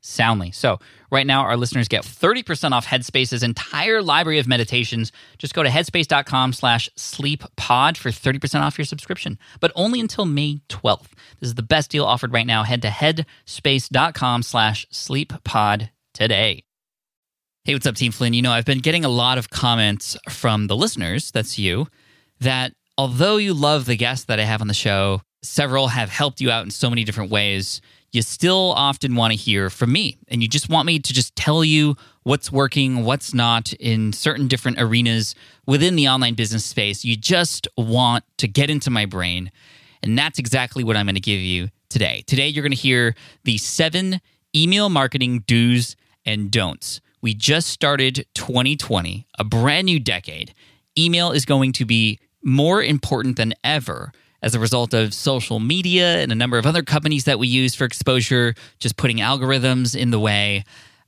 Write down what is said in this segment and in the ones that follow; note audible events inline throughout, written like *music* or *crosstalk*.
soundly. So, right now, our listeners get 30% off Headspace's entire library of meditations. Just go to headspace.com slash sleeppod for 30% off your subscription, but only until May 12th. This is the best deal offered right now. Head to headspace.com slash sleeppod today. Hey, what's up, Team Flynn? You know, I've been getting a lot of comments from the listeners, that's you, that although you love the guests that I have on the show, several have helped you out in so many different ways, you still often want to hear from me. And you just want me to just tell you what's working, what's not in certain different arenas within the online business space. You just want to get into my brain. And that's exactly what I'm going to give you today. Today, you're going to hear the seven email marketing do's and don'ts we just started 2020, a brand new decade. Email is going to be more important than ever as a result of social media and a number of other companies that we use for exposure, just putting algorithms in the way.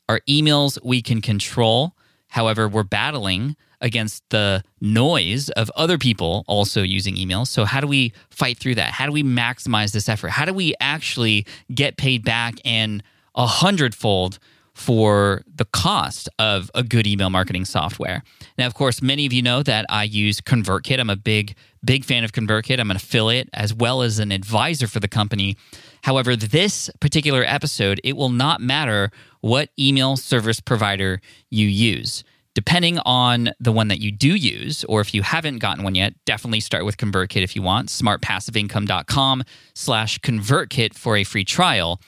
Our emails we can control. However, we're battling against the noise of other people also using emails. So, how do we fight through that? How do we maximize this effort? How do we actually get paid back and a hundredfold for the cost of a good email marketing software. Now, of course, many of you know that I use ConvertKit. I'm a big, big fan of ConvertKit. I'm an affiliate as well as an advisor for the company. However, this particular episode, it will not matter what email service provider you use. Depending on the one that you do use, or if you haven't gotten one yet, definitely start with ConvertKit if you want. SmartPassiveIncome.com slash ConvertKit for a free trial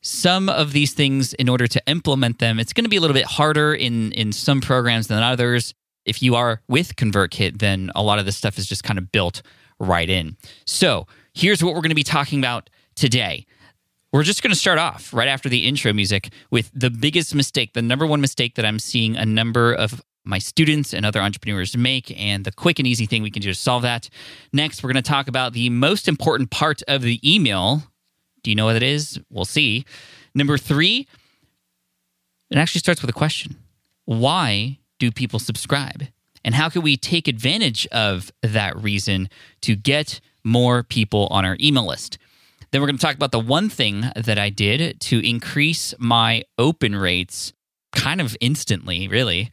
some of these things in order to implement them it's going to be a little bit harder in in some programs than others. If you are with convertkit then a lot of this stuff is just kind of built right in. So here's what we're going to be talking about today. We're just going to start off right after the intro music with the biggest mistake the number one mistake that i'm seeing a number of my students and other entrepreneurs make and the quick and easy thing we can do to solve that. Next we're going to talk about the most important part of the email do you know what it is? We'll see. Number three, it actually starts with a question Why do people subscribe? And how can we take advantage of that reason to get more people on our email list? Then we're going to talk about the one thing that I did to increase my open rates kind of instantly, really.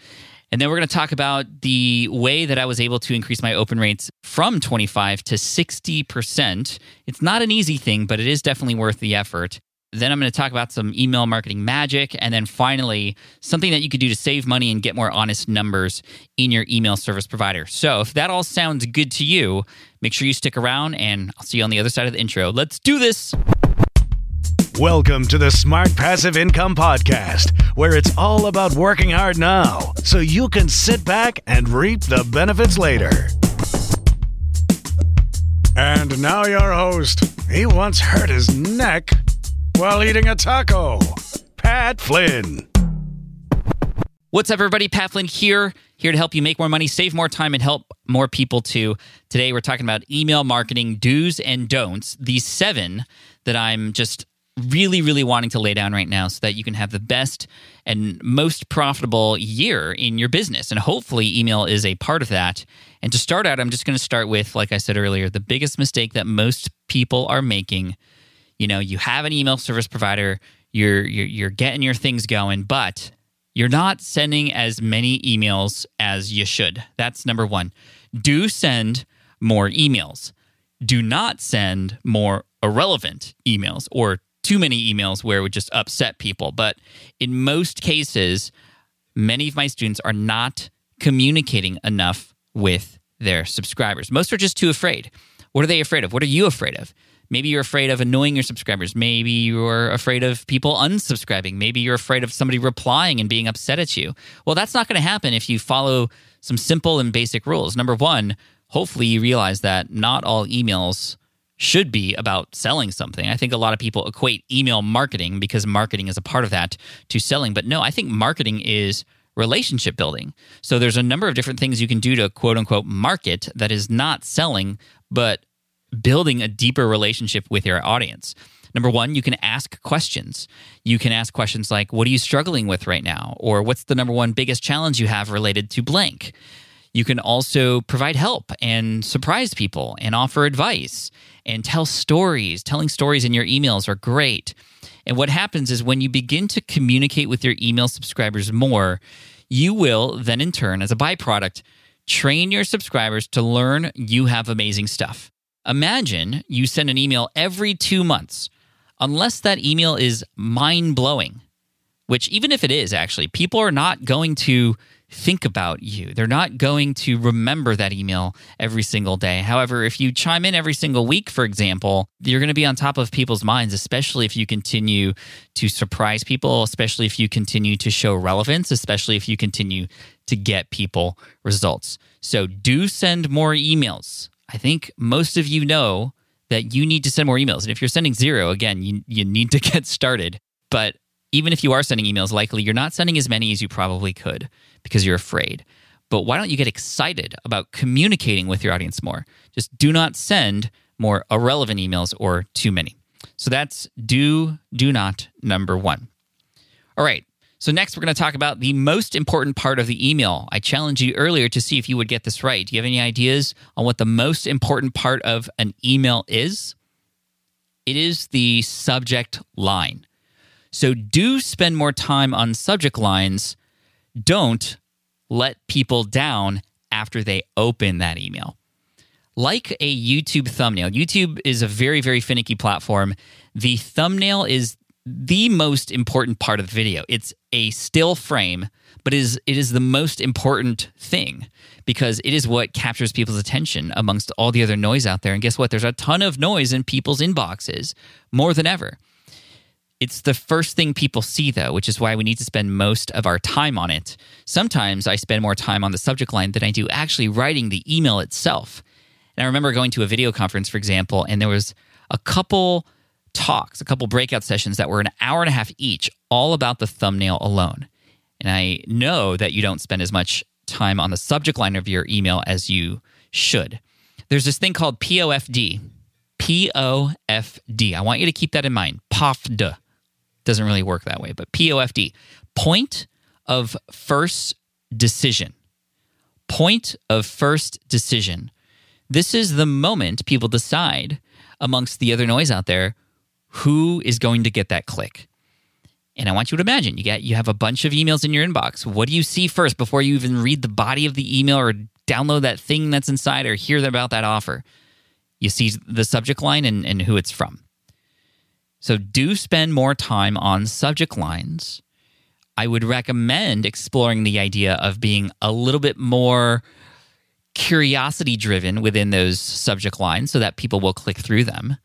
And then we're going to talk about the way that I was able to increase my open rates from 25 to 60%. It's not an easy thing, but it is definitely worth the effort. Then I'm going to talk about some email marketing magic. And then finally, something that you could do to save money and get more honest numbers in your email service provider. So if that all sounds good to you, make sure you stick around and I'll see you on the other side of the intro. Let's do this. Welcome to the Smart Passive Income Podcast, where it's all about working hard now so you can sit back and reap the benefits later. And now, your host. He once hurt his neck while eating a taco, Pat Flynn. What's up, everybody? Pat Flynn here, here to help you make more money, save more time, and help more people too. Today, we're talking about email marketing do's and don'ts, these seven that I'm just really, really wanting to lay down right now so that you can have the best and most profitable year in your business. And hopefully, email is a part of that. And to start out, I'm just going to start with, like I said earlier, the biggest mistake that most people are making. You know, you have an email service provider, you're, you're, you're getting your things going, but you're not sending as many emails as you should. That's number one. Do send more emails. Do not send more irrelevant emails or too many emails where it would just upset people. But in most cases, many of my students are not communicating enough with their subscribers. Most are just too afraid. What are they afraid of? What are you afraid of? Maybe you're afraid of annoying your subscribers. Maybe you're afraid of people unsubscribing. Maybe you're afraid of somebody replying and being upset at you. Well, that's not going to happen if you follow some simple and basic rules. Number one, hopefully you realize that not all emails should be about selling something. I think a lot of people equate email marketing because marketing is a part of that to selling. But no, I think marketing is relationship building. So there's a number of different things you can do to quote unquote market that is not selling, but building a deeper relationship with your audience. Number one, you can ask questions. You can ask questions like, What are you struggling with right now? Or what's the number one biggest challenge you have related to blank? You can also provide help and surprise people and offer advice and tell stories. Telling stories in your emails are great. And what happens is when you begin to communicate with your email subscribers more, you will then, in turn, as a byproduct, train your subscribers to learn you have amazing stuff. Imagine you send an email every two months, unless that email is mind blowing, which, even if it is, actually, people are not going to think about you. They're not going to remember that email every single day. However, if you chime in every single week, for example, you're going to be on top of people's minds, especially if you continue to surprise people, especially if you continue to show relevance, especially if you continue to get people results. So do send more emails. I think most of you know that you need to send more emails. And if you're sending zero, again, you, you need to *laughs* get started. But even if you are sending emails, likely you're not sending as many as you probably could because you're afraid. But why don't you get excited about communicating with your audience more? Just do not send more irrelevant emails or too many. So that's do, do not number one. All right. So, next, we're going to talk about the most important part of the email. I challenged you earlier to see if you would get this right. Do you have any ideas on what the most important part of an email is? It is the subject line. So, do spend more time on subject lines. Don't let people down after they open that email. Like a YouTube thumbnail, YouTube is a very, very finicky platform. The thumbnail is the most important part of the video. It's a still frame, but it is it is the most important thing because it is what captures people's attention amongst all the other noise out there. And guess what? There's a ton of noise in people's inboxes more than ever. It's the first thing people see, though, which is why we need to spend most of our time on it. Sometimes I spend more time on the subject line than I do actually writing the email itself. And I remember going to a video conference, for example, and there was a couple talks, a couple breakout sessions that were an hour and a half each, all about the thumbnail alone. And I know that you don't spend as much time on the subject line of your email as you should. There's this thing called POFD. Want you to keep that in mind. POFD. Doesn't really work that way, but POFD. Point of first decision. Point of first decision. This is the moment people decide amongst the other noise out there who is going to get that click. And I want you to imagine you get you have a bunch of emails in your inbox. What do you see first before you even read the body of the email or download that thing that's inside or hear about that offer? You see the subject line and, and who it's from. So do spend more time on subject lines. I would recommend exploring the idea of being a little bit more curiosity driven within those subject lines so that people will click through them.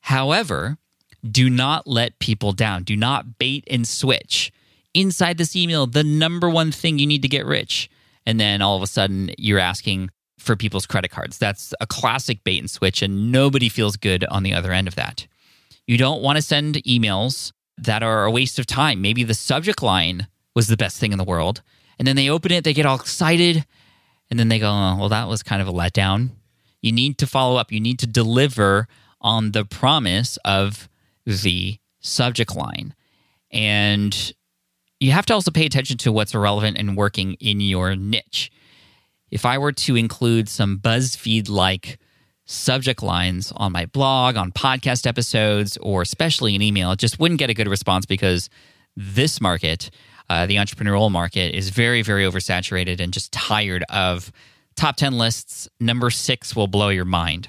However, do not let people down. Do not bait and switch. Inside this email, the number one thing you need to get rich. And then all of a sudden, you're asking for people's credit cards. That's a classic bait and switch, and nobody feels good on the other end of that. You don't want to send emails that are a waste of time. Maybe the subject line was the best thing in the world. And then they open it, they get all excited, and then they go, oh, well, that was kind of a letdown. You need to follow up. You need to deliver on the promise of the subject line. And you have to also pay attention to what's relevant and working in your niche. If I were to include some BuzzFeed like subject lines on my blog, on podcast episodes, or especially an email, it just wouldn't get a good response because this market, uh, the entrepreneurial market, is very, very oversaturated and just tired of top 10 lists. Number six will blow your mind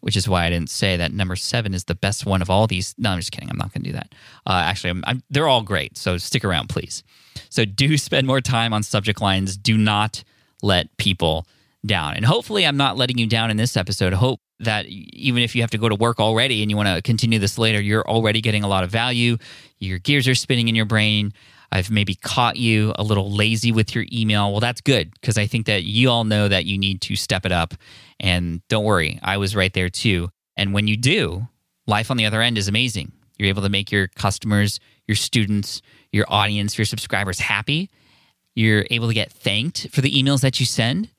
which is why I didn't say that number seven is the best one of all these. No, I'm just kidding. I'm not going to do that. Uh, actually, I'm, I'm, they're all great. So stick around, please. So do spend more time on subject lines. Do not let people down. And hopefully, I'm not letting you down in this episode. Hope that even if you have to go to work already and you want to continue this later, you're already getting a lot of value. Your gears are spinning in your brain. I've maybe caught you a little lazy with your email. Well, that's good because I think that you all know that you need to step it up. And don't worry, I was right there too. And when you do, life on the other end is amazing. You're able to make your customers, your students, your audience, your subscribers happy. You're able to get thanked for the emails that you send.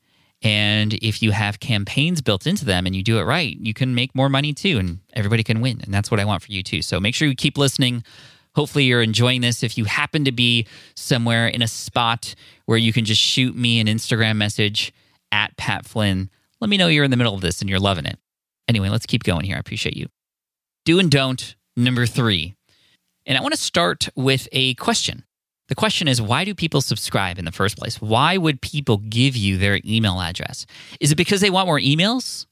And if you have campaigns built into them and you do it right, you can make more money too, and everybody can win. And that's what I want for you too. So make sure you keep listening. Hopefully, you're enjoying this. If you happen to be somewhere in a spot where you can just shoot me an Instagram message at Pat Flynn, let me know you're in the middle of this and you're loving it. Anyway, let's keep going here. I appreciate you. Do and don't, number three. And I want to start with a question. The question is why do people subscribe in the first place? Why would people give you their email address? Is it because they want more emails?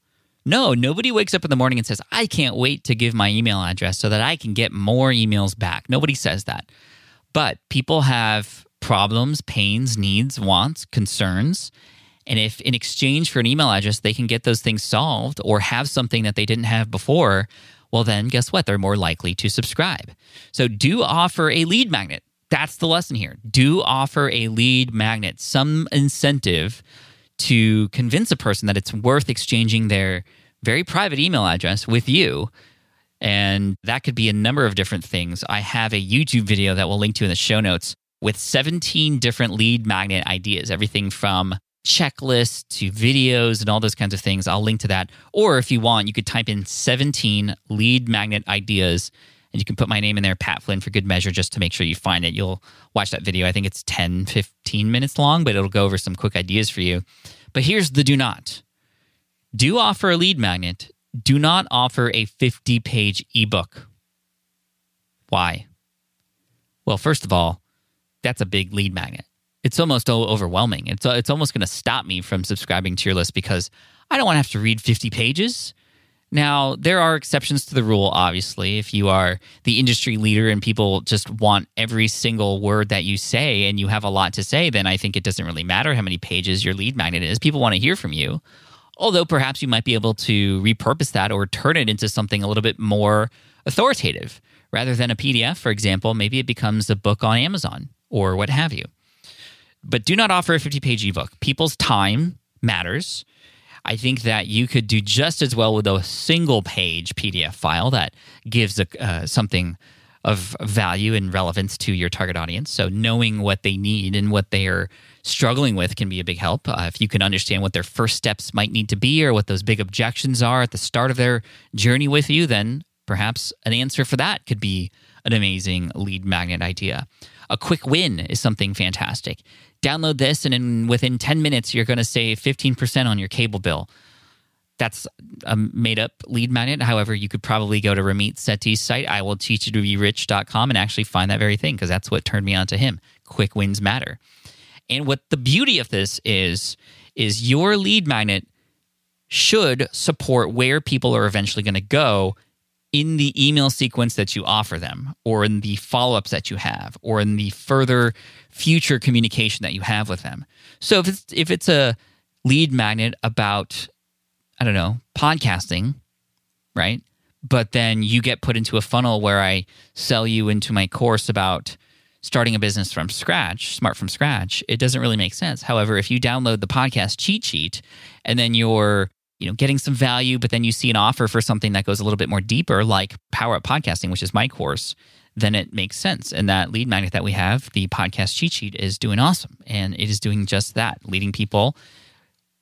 No, nobody wakes up in the morning and says, I can't wait to give my email address so that I can get more emails back. Nobody says that. But people have problems, pains, needs, wants, concerns. And if in exchange for an email address, they can get those things solved or have something that they didn't have before, well, then guess what? They're more likely to subscribe. So do offer a lead magnet. That's the lesson here. Do offer a lead magnet, some incentive to convince a person that it's worth exchanging their very private email address with you. And that could be a number of different things. I have a YouTube video that we'll link to in the show notes with 17 different lead magnet ideas, everything from checklists to videos and all those kinds of things. I'll link to that. Or if you want, you could type in 17 lead magnet ideas and you can put my name in there, Pat Flynn, for good measure, just to make sure you find it. You'll watch that video. I think it's 10, 15 minutes long, but it'll go over some quick ideas for you. But here's the do not do offer a lead magnet, do not offer a 50 page ebook. Why? Well, first of all, that's a big lead magnet. It's almost overwhelming. It's, it's almost going to stop me from subscribing to your list because I don't want to have to read 50 pages. Now, there are exceptions to the rule, obviously. If you are the industry leader and people just want every single word that you say and you have a lot to say, then I think it doesn't really matter how many pages your lead magnet is. People want to hear from you. Although perhaps you might be able to repurpose that or turn it into something a little bit more authoritative. Rather than a PDF, for example, maybe it becomes a book on Amazon or what have you. But do not offer a 50 page ebook. People's time matters I think that you could do just as well with a single page PDF file that gives a, uh, something of value and relevance to your target audience. So, knowing what they need and what they are struggling with can be a big help. Uh, if you can understand what their first steps might need to be or what those big objections are at the start of their journey with you, then perhaps an answer for that could be an amazing lead magnet idea. A quick win is something fantastic download this, and in within 10 minutes, you're going to save 15% on your cable bill. That's a made up lead magnet. However, you could probably go to Ramit Sethi's site, I will teach you to be rich.com, and actually find that very thing because that's what turned me on to him. Quick wins matter. And what the beauty of this is, is your lead magnet should support where people are eventually going to go in the email sequence that you offer them, or in the follow ups that you have, or in the further future communication that you have with them. So if it's if it's a lead magnet about I don't know, podcasting, right? But then you get put into a funnel where I sell you into my course about starting a business from scratch, smart from scratch, it doesn't really make sense. However, if you download the podcast cheat sheet and then you're you know getting some value but then you see an offer for something that goes a little bit more deeper like power up podcasting which is my course then it makes sense. And that lead magnet that we have the podcast cheat sheet is doing awesome. And it is doing just that leading people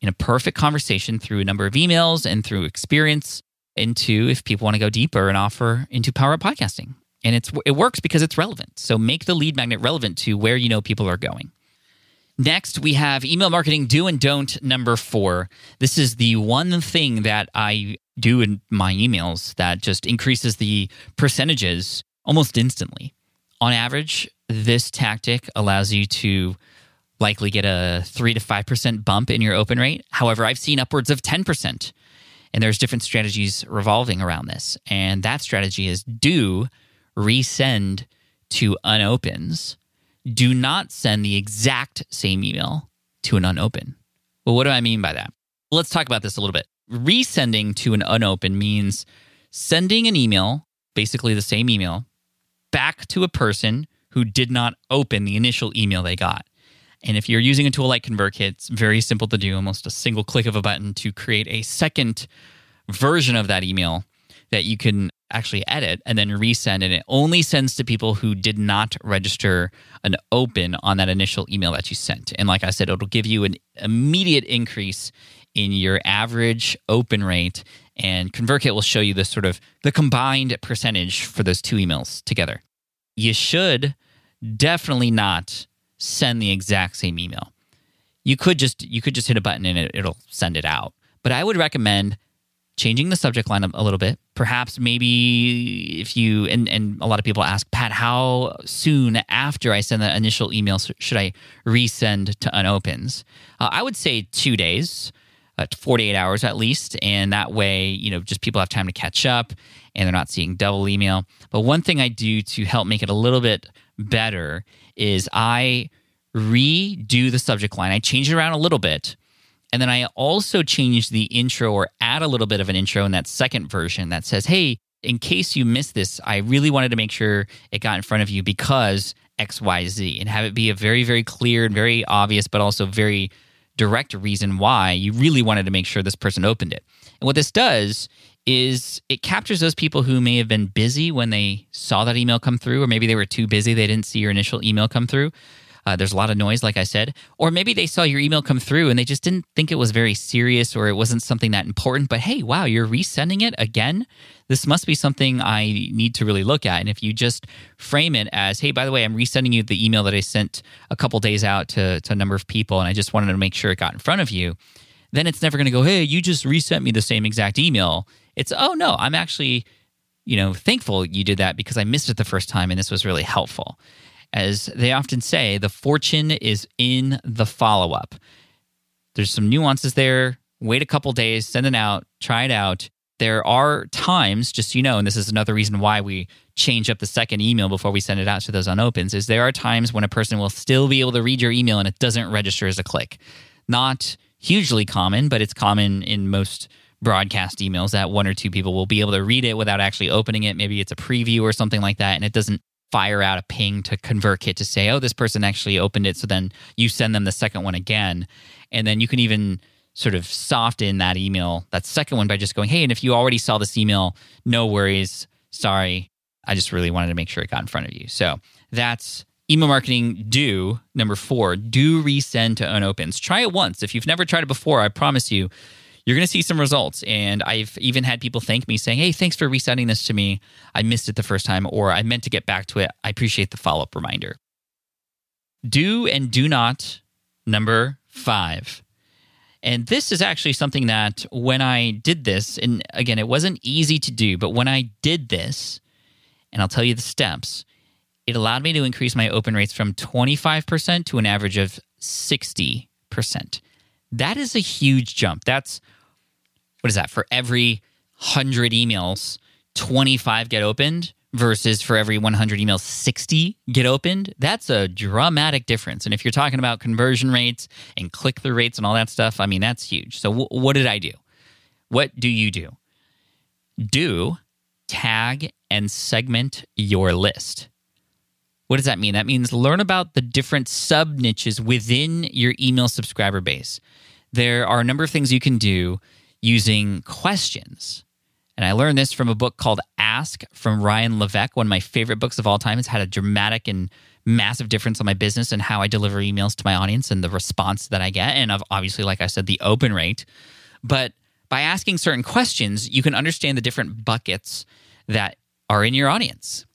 in a perfect conversation through a number of emails and through experience into if people want to go deeper and offer into power up podcasting. And it's it works because it's relevant. So make the lead magnet relevant to where you know people are going Next, we have email marketing do and don't number four. This is the one thing that I do in my emails that just increases the percentages almost instantly. On average, this tactic allows you to likely get a 3 to 5% bump in your open rate. However, I've seen upwards of 10%. And there's different strategies revolving around this. And that strategy is do resend to unopens do not send the exact same email to an unopen. Well, what do I mean by that? Let's talk about this a little bit. Resending to an unopen means sending an email, basically the same email, back to a person who did not open the initial email they got. And if you're using a tool like ConvertKit, it's very simple to do, almost a single click of a button to create a second version of that email that you can actually edit and then resend. And it only sends to people who did not register an open on that initial email that you sent. And like I said, it'll give you an immediate increase in your average open rate. And ConvertKit will show you the sort of the combined percentage for those two emails together. You should definitely not send the exact same email. You could just you could just hit a button and it, it'll send it out. But I would recommend changing the subject line a little bit. Perhaps maybe if you and and a lot of people ask Pat, how soon after I send the initial email should I resend to unopens? Uh, I would say two days. Uh, 48 hours at least and that way you know just people have time to catch up and they're not seeing double email but one thing i do to help make it a little bit better is i redo the subject line i change it around a little bit and then I also changed the intro or add a little bit of an intro in that second version that says, hey, in case you missed this, I really wanted to make sure it got in front of you because XYZ and have it be a very, very clear and very obvious, but also very direct reason why you really wanted to make sure this person opened it. And what this does is it captures those people who may have been busy when they saw that email come through, or maybe they were too busy, they didn't see your initial email come through. Uh, there's a lot of noise, like I said. Or maybe they saw your email come through and they just didn't think it was very serious or it wasn't something that important. But hey, wow, you're resending it again? This must be something I need to really look at. And if you just frame it as, hey, by the way, I'm resending you the email that I sent a couple days out to, to a number of people and I just wanted to make sure it got in front of you, then it's never going to go, hey, you just resent me the same exact email. It's, oh, no, I'm actually you know, thankful you did that because I missed it the first time and this was really helpful. As they often say, the fortune is in the follow up. There's some nuances there. Wait a couple days, send it out, try it out. There are times, just so you know, and this is another reason why we change up the second email before we send it out to those unopens, is there are times when a person will still be able to read your email and it doesn't register as a click. Not hugely common, but it's common in most broadcast emails that one or two people will be able to read it without actually opening it. Maybe it's a preview or something like that, and it doesn't fire out a ping to convert ConvertKit to say, oh, this person actually opened it. So then you send them the second one again. And then you can even sort of soften that email, that second one, by just going, hey, and if you already saw this email, no worries. Sorry. I just really wanted to make sure it got in front of you. So that's email marketing do number four do resend to unopens try it once if you've never tried it before i promise you you're going to see some results. And I've even had people thank me saying, Hey, thanks for resending this to me. I missed it the first time, or I meant to get back to it. I appreciate the follow up reminder. Do and do not, number five. And this is actually something that when I did this, and again, it wasn't easy to do, but when I did this, and I'll tell you the steps, it allowed me to increase my open rates from 25% to an average of 60%. That is a huge jump. That's what is that? For every 100 emails 25 get opened versus for every 100 emails 60 get opened. That's a dramatic difference. And if you're talking about conversion rates and click-through rates and all that stuff i mean that's huge. So w- what did i do? What do you do? Do tag and segment your list. What does that mean? That means learn about the different sub niches within your email subscriber base. There are a number of things you can do using questions. And I learned this from a book called Ask from Ryan Levesque, one of my favorite books of all time. It's had a dramatic and massive difference on my business and how I deliver emails to my audience and the response that I get. And obviously, like I said, the open rate. But by asking certain questions, you can understand the different buckets that are in your audience.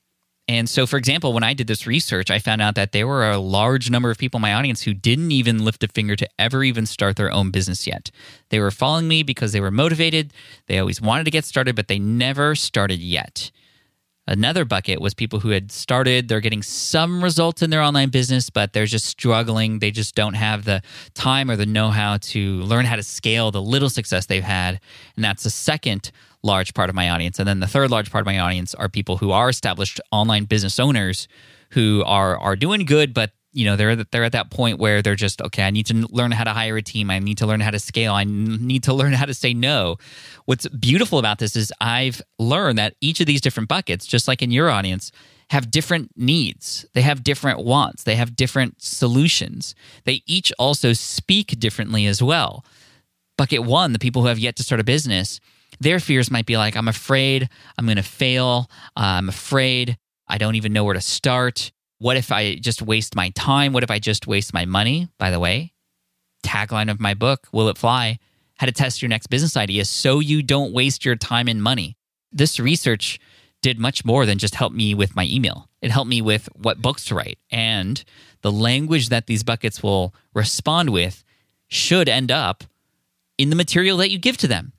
And so, for example, when I did this research, I found out that there were a large number of people in my audience who didn't even lift a finger to ever even start their own business yet. They were following me because they were motivated. They always wanted to get started, but they never started yet. Another bucket was people who had started, they're getting some results in their online business, but they're just struggling. They just don't have the time or the know how to learn how to scale the little success they've had. And that's the second large part of my audience. And then the third large part of my audience are people who are established online business owners who are are doing good, but you know they're they're at that point where they're just okay i need to learn how to hire a team. I need to learn how to scale. I need to *laughs* learn how to say no. What's beautiful about this is i've learned that each of these different buckets just like in your audience have different needs. They have different wants. They have different solutions. They each also speak differently as well. Bucket one the people who have yet to start a business their fears might be like i'm afraid i'm going to fail i'm afraid i don't even know where to start what if I just waste my time? What if I just waste my money? By the way, tagline of my book, Will It Fly? How to test your next business idea so you don't waste your time and money. This research did much more than just help me with my email. It helped me with what books to write. And the language that these buckets will respond with should end up in the material that you give to them.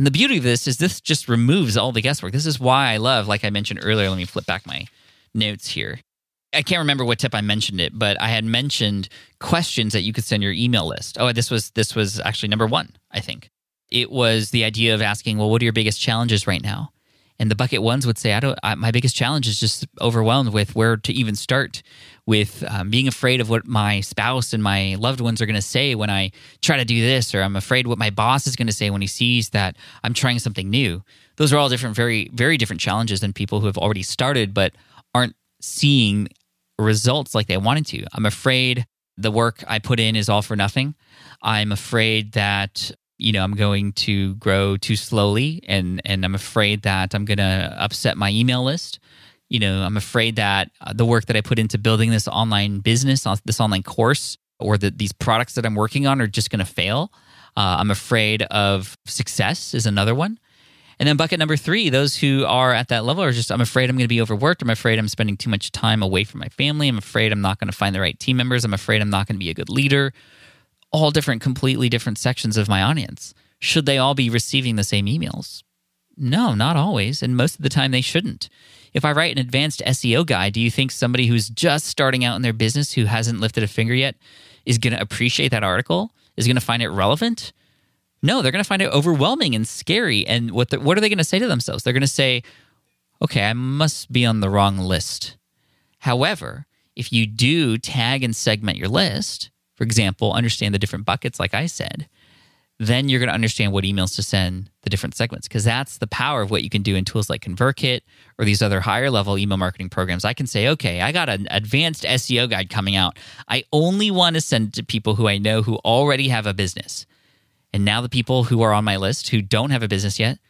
And the beauty of this is this just removes all the guesswork. This is why I love, like I mentioned earlier, let me flip back my notes here. I can't remember what tip I mentioned it, but I had mentioned questions that you could send your email list. Oh, this was this was actually number one, I think. It was the idea of asking, well, what are your biggest challenges right now? And the bucket ones would say, I don't. I, my biggest challenge is just overwhelmed with where to even start, with um, being afraid of what my spouse and my loved ones are going to say when I try to do this, or I'm afraid what my boss is going to say when he sees that I'm trying something new. Those are all different, very, very different challenges than people who have already started but aren't seeing results like they wanted to. I'm afraid the work I put in is all for nothing. I'm afraid that you know I'm going to grow too slowly and and I'm afraid that I'm going to upset my email list. You know, I'm afraid that uh, the work that I put into building this online business, uh, this online course or the, these products that I'm working on are just going to fail. Uh, I'm afraid of success is another one. And then bucket number three, those who are at that level are just, I'm afraid I'm going to be overworked. I'm afraid I'm spending too much time away from my family. I'm afraid I'm not going to find the right team members. I'm afraid I'm not going to be a good leader. All different, completely different sections of my audience. Should they all be receiving the same emails? No, not always. And most of the time they shouldn't. If I write an advanced SEO guide, do you think somebody who's just starting out in their business who hasn't lifted a finger yet is going to appreciate that article? Is going to find it relevant? No, they're going to find it overwhelming and scary. And what the, what are they going to say to themselves? They're going to say, "Okay, I must be on the wrong list." However, if you do tag and segment your list, for example, understand the different buckets, like I said, then you're going to understand what emails to send the different segments because that's the power of what you can do in tools like ConvertKit or these other higher level email marketing programs. I can say, okay, I got an advanced SEO guide coming out. I only want to send to people who I know who already have a business. And now the people who are on my list who don't have a business yet,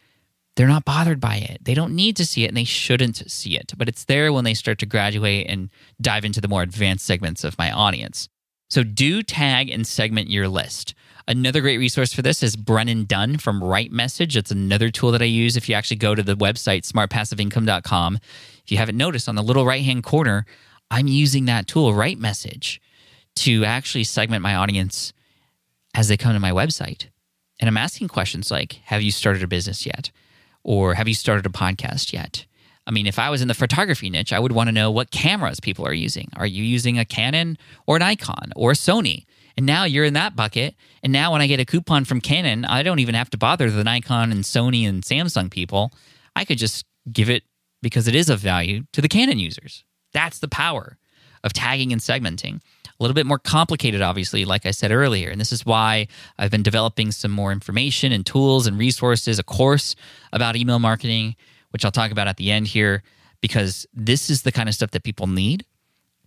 they're not bothered by it. They don't need to see it and they shouldn't see it. But it's there when they start to graduate and dive into the more advanced segments of my audience. So do tag and segment your list. Another great resource for this is Brennan Dunn from Right Message. It's another tool that I use if you actually go to the website smartpassiveincome.com. If you haven't noticed on the little right hand corner, I'm using that tool, Right Message, to actually segment my audience as they come to my website. And I'm asking questions like Have you started a business yet? Or have you started a podcast yet? I mean, if I was in the photography niche, I would want to know what cameras people are using. Are you using a Canon or an Nikon or a Sony? And now you're in that bucket. And now when I get a coupon from Canon, I don't even have to bother the Nikon and Sony and Samsung people. I could just give it because it is of value to the Canon users. That's the power of tagging and segmenting a little bit more complicated, obviously, like I said earlier. And this is why I've been developing some more information and tools and resources, a course about email marketing, which I'll talk about at the end here, because this is the kind of stuff that people need.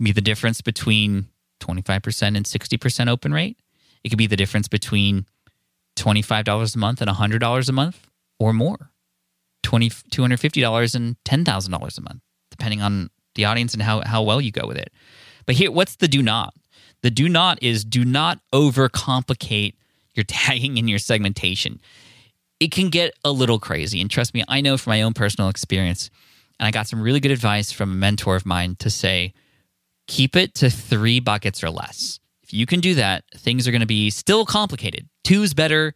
Be the difference between 25% and 60% open rate. It could be the difference between $25 a month and $100 a month or more. $20, $250 and $10,000 a month, depending on the audience and how, how well you go with it. But here, what's the do not? The do not is do not overcomplicate your *laughs* tagging and your segmentation. It can get a little crazy. And trust me, I know from my own personal experience, and I got some really good advice from a mentor of mine to say, keep it to three buckets or less. If you can do that, things are going to be still complicated. Two is better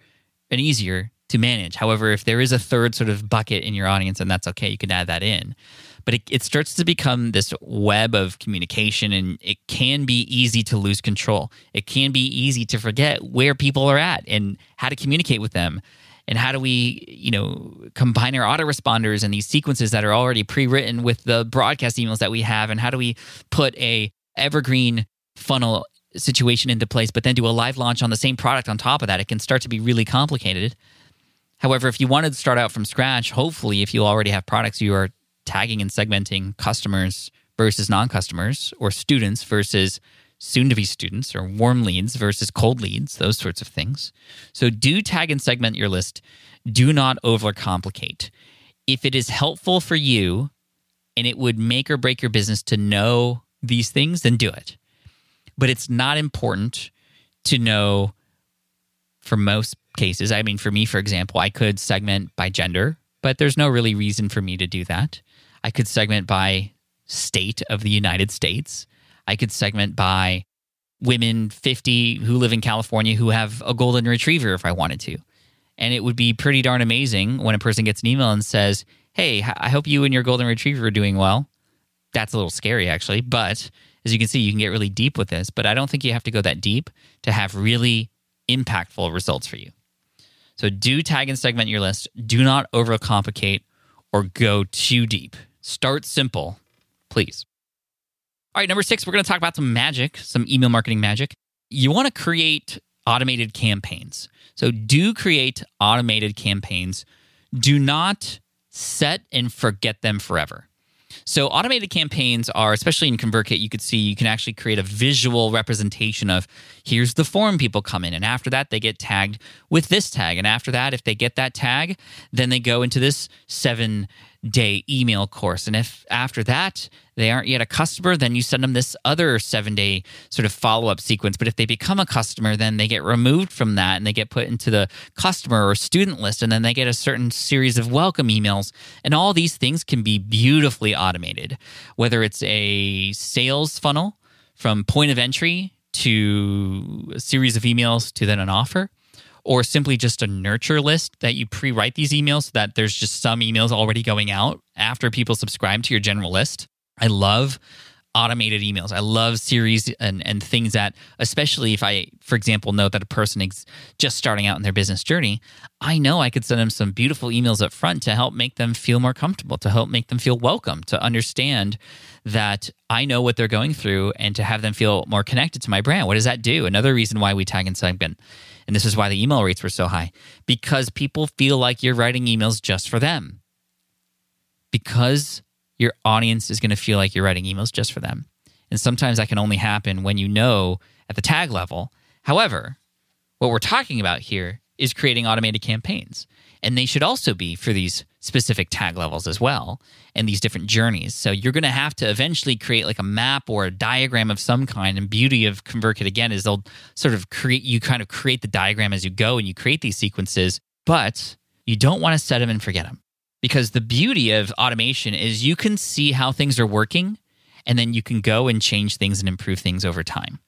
and easier to manage. However, if there is a third sort of bucket in your audience, and that's okay, you can add that in but it, it starts to become this web of communication and it can be easy to lose control. It can be easy to forget where people are at and how to communicate with them and how do we you know combine our autoresponders and these sequences that are already pre-written with the broadcast emails that we have and how do we put a evergreen funnel situation into place, but then do a live launch on the same product on top of that, it can start to be really complicated. However, if you wanted to start out from scratch, hopefully, if you already have products, you are tagging and segmenting customers versus non customers or students versus soon to be students or warm leads versus cold leads, those sorts of things. So do tag and segment your list. Do not overcomplicate. If it is helpful for you and it would make or break your business to know these things, then do it. But it's not important to know for most cases. I mean, for me, for example, I could segment by gender, but there's no really reason for me to do that. I could segment by state of the United States. I could segment by women 50 who live in California who have a golden retriever if I wanted to. And it would be pretty darn amazing when a person gets an email and says, Hey, I hope you and your golden retriever are doing well. That's a little scary, actually. But as you can see, you can get really deep with this. But I don't think you have to go that deep to have really impactful results for you. So do tag and segment your list. Do not overcomplicate or go too deep. Start simple, please. All right, number six, we're going to talk about some magic, some email marketing magic. You want to create automated campaigns. So do create automated campaigns. Do not set and forget them forever. So automated campaigns are, especially in ConvertKit, you could see you can actually create a visual representation of here's the form people come in, and after that they get tagged with this tag, and after that, if they get that tag, then they go into this seven day email course. And if after that they aren't yet a customer, then you send them this other seven day sort of follow up sequence. But if they become a customer, then they get removed from that and they get put into the customer or student list. And then they get a certain series of welcome emails. And all these things can be beautifully automated, whether it's a sales funnel from point of entry to a series of emails to then an offer or simply just a nurture list that you pre write these emails so that there's just some emails already going out after people subscribe to your general list. I love automated emails. I love series and, and things that, especially if I, for example, know that a person is just starting out in their business journey, I know I could send them some beautiful emails up front to help make them feel more comfortable, to help make them feel welcome, to understand that I know what they're going through and to have them feel more connected to my brand. What does that do? Another reason why we tag and segment. And this is why the email rates were so high because people feel like you're writing emails just for them. Because your audience is going to feel like you're writing emails just for them. And sometimes that can only happen when you know at the tag level. However, what we're talking about here is creating automated campaigns. And they should also be for these specific tag levels as well and these different journeys. So you're going to have to eventually create like a map or a diagram of some kind. And beauty of ConvertKit again is they'll sort of create you kind of create the diagram as you go and you create these sequences, but you don't want to set them and forget them because the beauty of automation is you can see how things are working and then you can go and change things and improve things over time.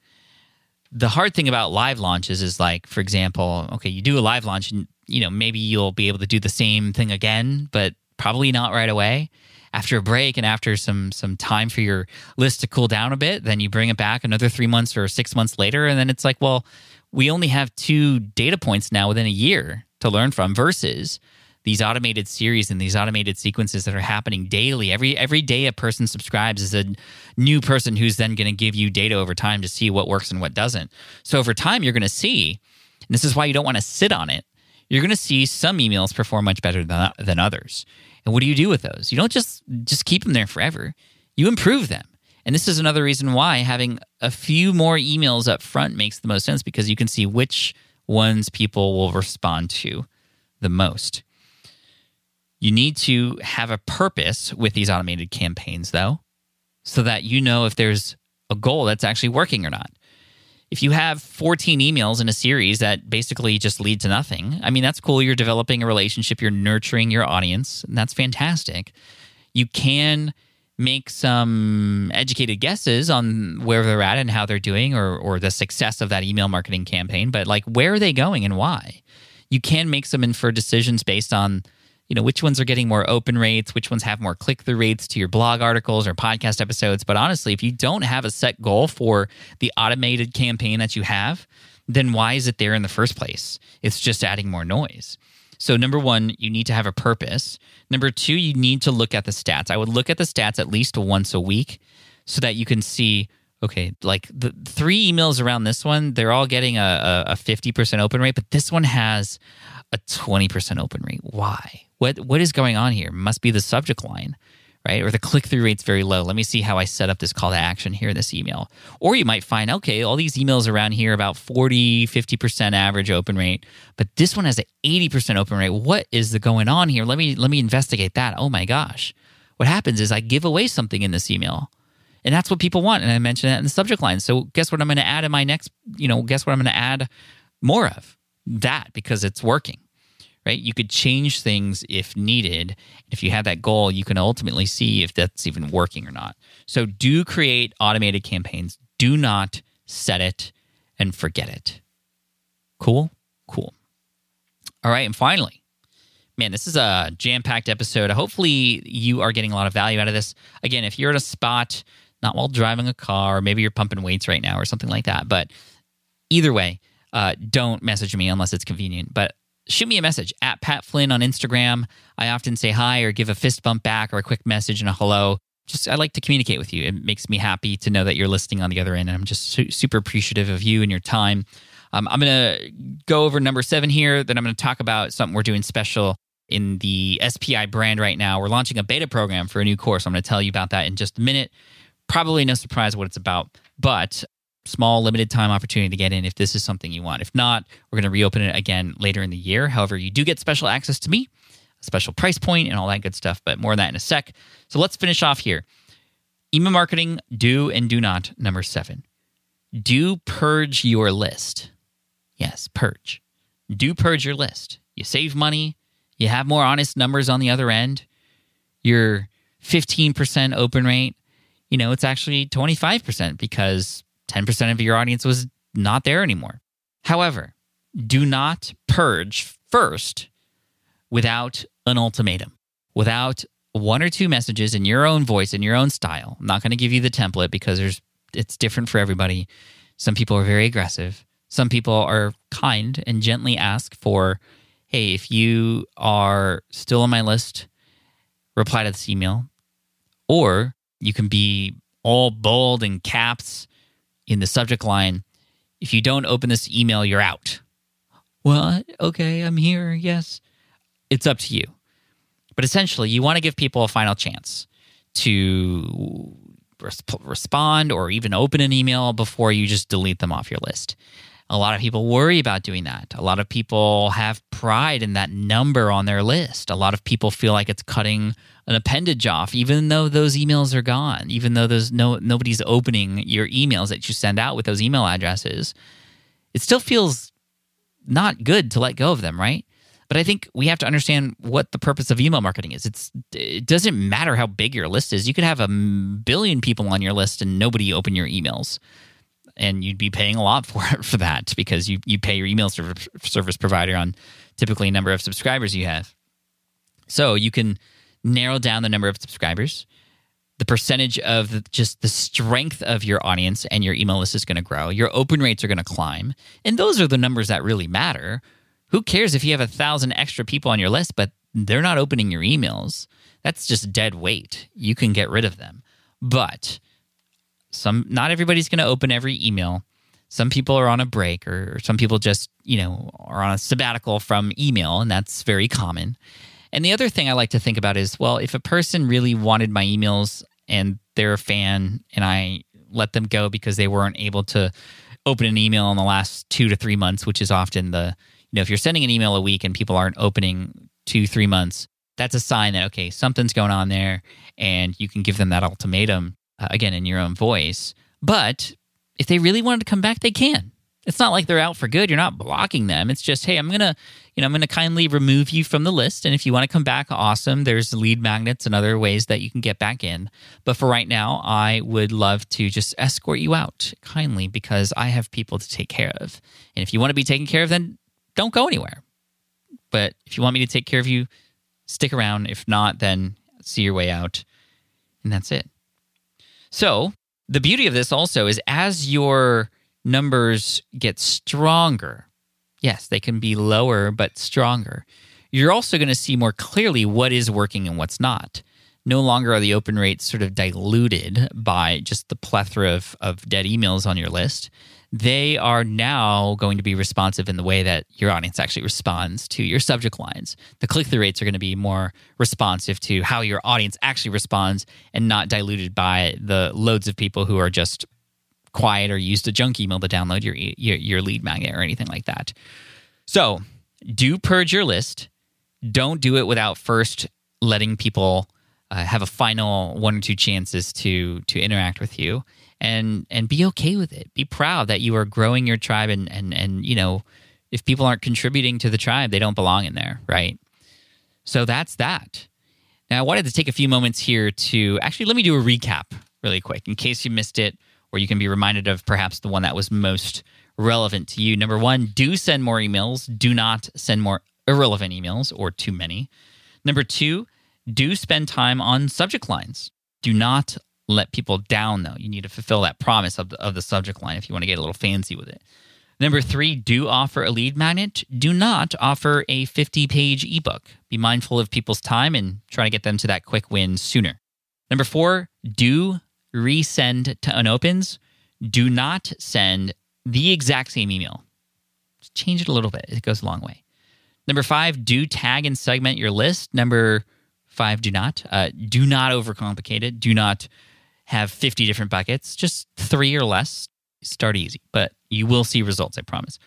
The hard thing about live launches is like, for example, okay, you do a live launch and you know, maybe you'll be able to do the same thing again, but probably not right away. After a break and after some some time for your list to cool down a bit, then you bring it back another 3 months or 6 months later and then it's like, well, we only have two data points now within a year to learn from versus these automated series and these automated sequences that are happening daily. Every every day a person subscribes is a new person who's then going to give you data over time to see what works and what doesn't. So over time you're going to see and this is why you don't want to sit on it. You're going to see some emails perform much better than, than others. And what do you do with those? You don't just just keep them there forever. You improve them. And this is another reason why having a few more emails up front makes the most sense because you can see which ones people will respond to the most. You need to have a purpose with these automated campaigns, though, so that you know if there's a goal that's actually working or not. If you have 14 emails in a series that basically just lead to nothing, I mean, that's cool. You're developing a relationship, you're nurturing your audience, and that's fantastic. You can make some educated guesses on where they're at and how they're doing or, or the success of that email marketing campaign, but like where are they going and why? You can make some inferred decisions based on you know which ones are getting more open rates which ones have more click-through rates to your blog articles or podcast episodes. But honestly if you don't have a set goal for the automated campaign that you have then why is it there in the first place? It's just adding more noise. So number one you need to have a purpose. Number two you need to look at the stats. I would look at the stats at least once a week so that you can see Okay, like the three emails around this one, they're all getting a, a, a 50% open rate, but this one has a 20% open rate. Why? What what is going on here? Must be the subject line, right? Or the click through rate's very low. Let me see how I set up this call to action here in this email. Or you might find, okay, all these emails around here about 40, 50% average open rate, but this one has an 80% open rate. What is the going on here? Let me let me investigate that. Oh my gosh. What happens is I give away something in this email. And that's what people want. And I mentioned that in the subject line. So guess what I'm going to add in my next, you know, guess what I'm going to add more of? That because it's working. Right? You could change things if needed. If you have that goal, you can ultimately see if that's even working or not. So do create automated campaigns. Do not set it and forget it. Cool? Cool. All right. And finally, man, this is a jam packed episode. Hopefully, you are getting a lot of value out of this. Again, if you're in a spot, not while driving a car, maybe you're pumping weights right now or something like that, but either way, uh, don't message me unless it's convenient. But shoot me a message at Pat Flynn on Instagram. I often say hi or give a fist bump back or a quick message and a hello. Just I like to communicate with you. It makes me happy to know that you're listening on the other end, and I'm just su- super appreciative of you and your time. Um, I'm going to go over number seven here. Then I'm going to talk about something we're doing special in the SPI brand right now. We're launching a beta program for a new course. I'm going to tell you about that in just a minute. Probably no surprise what it's about, but small limited time opportunity to get in if this is something you want. If not, we're going to reopen it again later in the year. However, you do get special access to me, a special price point, and all that good stuff, but more on that in a sec. So let's finish off here. Email marketing, do and do not. Number seven, do purge your list. Yes, purge. Do purge your list. You save money, you have more honest numbers on the other end. Your 15% open rate, you know, it's actually 25% because 10% of your audience was not there anymore. However, do not purge first without an ultimatum, without one or two messages in your own voice, in your own style. I'm not going to give you the template because there's it's different for everybody. Some people are very aggressive. Some people are kind and gently ask for hey, if you are still on my list, reply to this email. Or you can be all bold and caps in the subject line. If you don't open this email, you're out. What? Okay, I'm here. Yes. It's up to you. But essentially, you want to give people a final chance to respond or even open an email before you just delete them off your list. A lot of people worry about doing that. A lot of people have pride in that number on their list. A lot of people feel like it's cutting an appendage off, even though those emails are gone, even though there's no nobody's opening your emails that you send out with those email addresses. It still feels not good to let go of them, right? But I think we have to understand what the purpose of email marketing is. It's it doesn't matter how big your list is. You could have a billion people on your list and nobody open your emails and you'd be paying a lot *laughs* for for that because you you pay your email service, service provider on typically a number of subscribers you have. So you can narrow down the number of subscribers. The percentage of the, just the strength of your audience and your email list is going to grow. Your open rates are going to climb, and those are the numbers that really matter. Who cares if you have a thousand extra people on your list, but they're not opening your emails? That's just dead weight. You can get rid of them, but some not everybody's going to open every email. Some people are on a break or some people just, you know, are on a sabbatical from email and that's very common. And the other thing I like to think about is, well, if a person really wanted my emails and they're a fan and I let them go because they weren't able to open an email in the last 2 to 3 months, which is often the, you know, if you're sending an email a week and people aren't opening 2 3 months, that's a sign that okay, something's going on there and you can give them that ultimatum uh, again in your own voice. But if they really wanted to come back, they can. It's not like they're out for good. You're not blocking them. It's just, hey, I'm gonna, you know, I'm gonna kindly remove you from the list. And if you want to come back, awesome. There's lead magnets and other ways that you can get back in. But for right now, I would love to just escort you out kindly because I have people to take care of. And if you want to be taken care of, then don't go anywhere. But if you want me to take care of you, stick around. If not, then see your way out. And that's it. So, the beauty of this also is as your numbers get stronger, yes, they can be lower but stronger, you're also going to see more clearly what is working and what's not. No longer are the open rates sort of diluted by just the plethora of, of dead emails on your list. They are now going to be responsive in the way that your audience actually responds to your subject lines. The click through rates are going to be more responsive to how your audience actually responds and not diluted by the loads of people who are just quiet or used a junk email to download your, your, your lead magnet or anything like that. So do purge your list. Don't do it without first letting people uh, have a final one or two chances to to interact with you and and be okay with it. Be proud that you are growing your tribe and and and you know if people aren't contributing to the tribe they don't belong in there right? So that's that. Now i wanted to take a few moments here to actually let me do a recap really quick in case you missed it or you can be reminded of perhaps the one that was most relevant to you. Number one do send more emails. Do not send more irrelevant emails or too many. Number two do spend time on subject lines. Do not let people down, though. You need to fulfill that promise of the, of the subject line if you want to get a little fancy with it. Number three, do offer a lead magnet. Do not offer a 50 page ebook. Be mindful of people's time and try to get them to that quick win sooner. Number four, do resend to unopens. Do not send the exact same email. Change it a little bit, it goes a long way. Number five, do tag and segment your list. Number Five, do not. Uh, do not overcomplicate it. Do not have 50 different buckets. Just three or less. Start easy, but you will see results, I promise.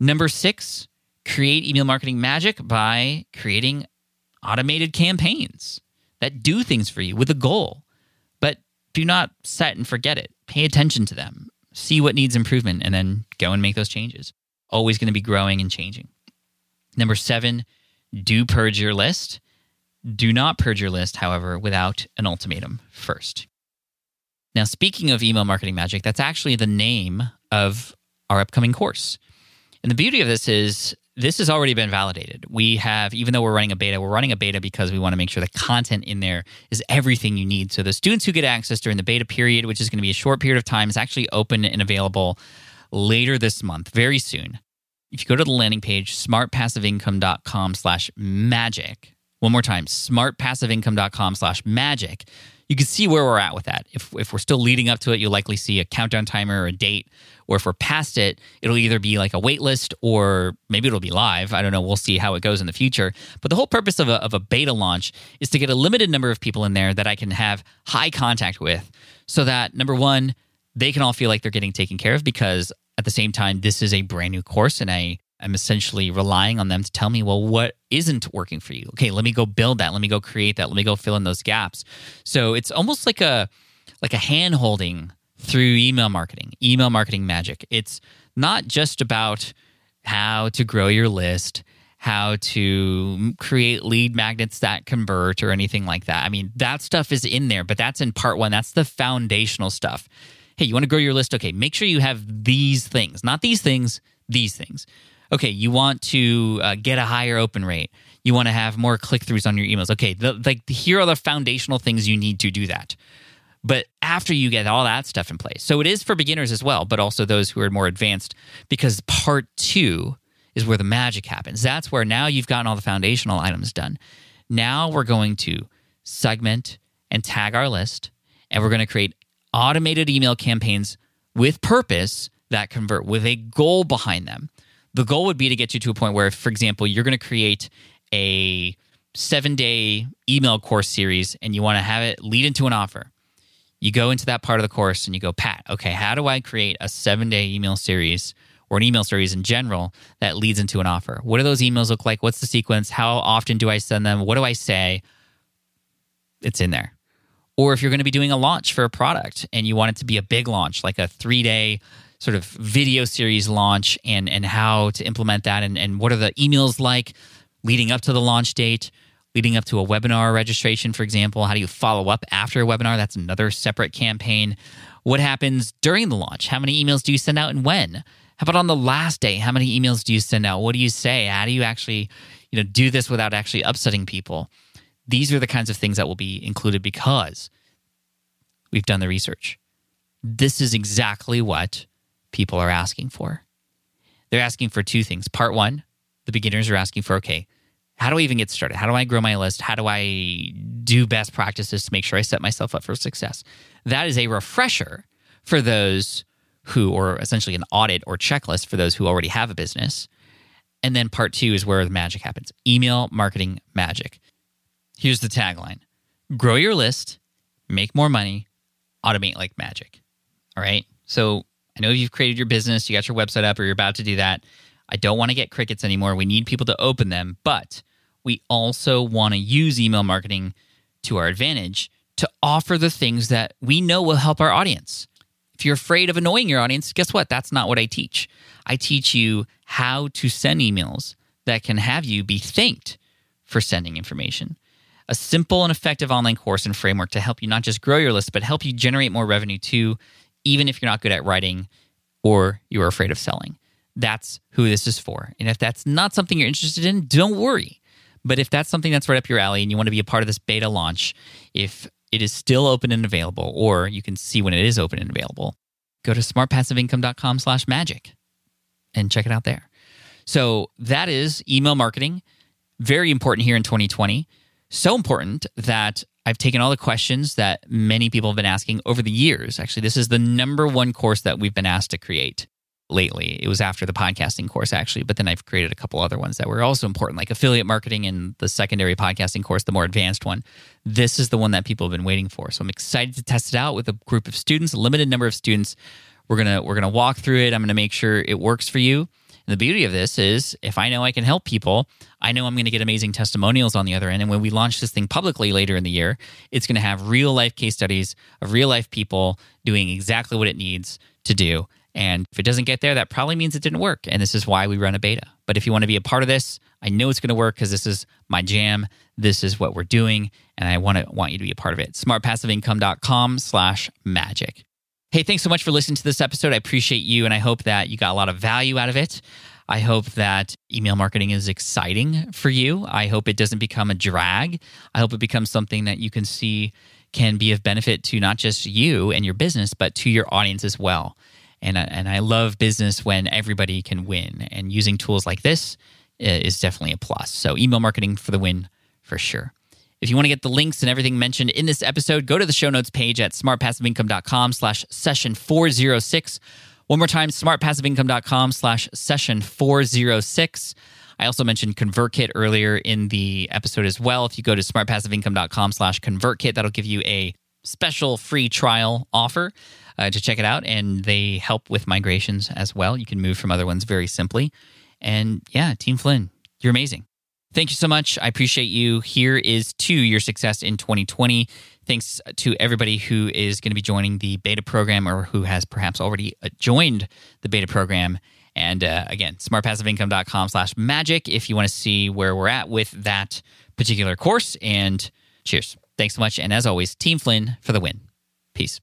Number six, create email marketing magic by creating automated campaigns that do things for you with a goal. But do not set and forget it. Pay attention to them. See what needs improvement and then go and make those changes. Always going to be growing and changing. Number seven, do purge your list. Do not purge your list, however, without an ultimatum first. Now, speaking of email marketing magic, that's actually the name of our upcoming course. And the beauty of this is this has already been validated. We have, even though we're running a beta, we're running a beta because we want to make sure the content in there is everything you need. So the students who get access during the beta period, which is going to be a short period of time, is actually open and available later this month, very soon. If you go to the landing page, smartpassiveincome.com slash magic, one more time, smartpassiveincome.com slash magic. You can see where we're at with that. If, if we're still leading up to it, you'll likely see a countdown timer or a date. Or if we're past it, it'll either be like a wait list or maybe it'll be live. I don't know. We'll see how it goes in the future. But the whole purpose of a, of a beta launch is to get a limited number of people in there that I can have high contact with so that, number one, they can all feel like they're getting taken care of because at the same time, this is a brand new course and I I'm essentially relying on them to tell me, well, what isn't working for you? Okay, let me go build that. Let me go create that. Let me go fill in those gaps. So it's almost like a like a hand holding through email marketing, email marketing magic. It's not just about how to grow your list, how to create lead magnets that convert or anything like that. I mean, that stuff is in there, but that's in part one. That's the foundational stuff. Hey, you want to grow your list? Okay, make sure you have these things, not these things, these things okay, you want to uh, get a higher open rate. You want to have more click throughs on your emails. Okay, the, like here are the foundational things you need to do that. But after you get all that stuff in place, so it is for beginners as well, but also those who are more advanced, because part two is where the magic happens. That's where now you've gotten all the foundational items done. Now we're going to segment and tag our list, and we're going to create automated email campaigns with purpose that convert with a goal behind them the goal would be to get you to a point where, for example, you're going to create a seven day email course series and you want to have it lead into an offer. You go into that part of the course and you go, Pat, okay, how do I create a seven day email series or an email series in general that leads into an offer? What do those emails look like? What's the sequence? How often do I send them? What do I say? It's in there. Or if you're going to be doing a launch for a product and you want it to be a big launch, like a three day sort of video series launch and and how to implement that and, and what are the emails like leading up to the launch date leading up to a webinar registration for example. How do you follow up after a webinar? That's another separate campaign. What happens during the launch? How many emails do you send out and when? How about on the last day? How many emails do you send out? What do you say? How do you actually you know do this without actually upsetting people? These are the kinds of things that will be included because we've done the research. This is exactly what people are asking for. They're asking for two things. Part one, the beginners are asking for, okay, how do I even get started? How do I grow my list? How do I do best practices to make sure I set myself up for success. That is a refresher for those who, or essentially an audit or checklist for those who already have a business. And then part two is where the magic happens email marketing magic. Here's the tagline grow your list, make more money, automate like magic. All right. So I know you've created your business, you got your website up, or you're about to do that. I don't want to get crickets anymore. We need people to open them, but we also want to use email marketing to our advantage to offer the things that we know will help our audience. If you're afraid of annoying your audience, guess what? That's not what I teach. I teach you how to send emails that can have you be thanked for sending information. A simple and effective online course and framework to help you not just grow your list, but help you generate more revenue too, even if you're not good at writing or you're afraid of selling. That's who this is for. And if that's not something you're interested in, don't worry. But if that's something that's right up your alley and you want to be a part of this beta launch, if it is still open and available, or you can see when it is open and available, go to smartpassiveincome.com slash magic and check it out there. So that is email marketing. Very important here in 2020. So important that I've taken all the questions that many people have been asking over the years. Actually, this is the number one course that we've been asked to create lately. It was after the podcasting course, actually, but then I've created a couple other ones that were also important, like affiliate marketing and the secondary podcasting course, the more advanced one. This is the one that people have been waiting for. So I'm excited to test it out with a group of students, a limited number of students. We're gonna we're gonna walk through it. I'm gonna make sure it works for you. And the beauty of this is if I know I can help people, I know I'm going to get amazing testimonials on the other end. And when we launch this thing publicly later in the year, it's going to have real life case studies of real life people doing exactly what it needs to do. And if it doesn't get there, that probably means it didn't work. And this is why we run a beta. But if you want to be a part of this, I know it's going to work because this is my jam. This is what we're doing. And I want to want you to be a part of it. Smartpassiveincome.com slash magic. Hey, thanks so much for listening to this episode. I appreciate you, and I hope that you got a lot of value out of it. I hope that email marketing is exciting for you. I hope it doesn't become a drag. I hope it becomes something that you can see can be of benefit to not just you and your business, but to your audience as well. And, and I love business when everybody can win. And using tools like this eh, is definitely a plus. So, email marketing for the win for sure. If you want to get the links and everything mentioned in this episode, go to the show notes page at smartpassiveincome.com slash session 406. One more time, smartpassiveincome.com slash session 406. I also mentioned ConvertKit earlier in the episode as well. If you go to smartpassiveincome.com slash ConvertKit, that'll give you a special free trial offer uh, to check it out. And they help with migrations as well. You can move from other ones very simply. And yeah, Team Flynn, you're amazing. Thank you so much. I appreciate you. Here is to your success in 2020. Thanks to everybody who is going to be joining the beta program or who has perhaps already uh, joined the beta program. And uh, again, smartpassiveincome.com slash magic if you want to see where we're at with that particular course. And cheers. Thanks so much. And as always, Team Flynn for the win. Peace.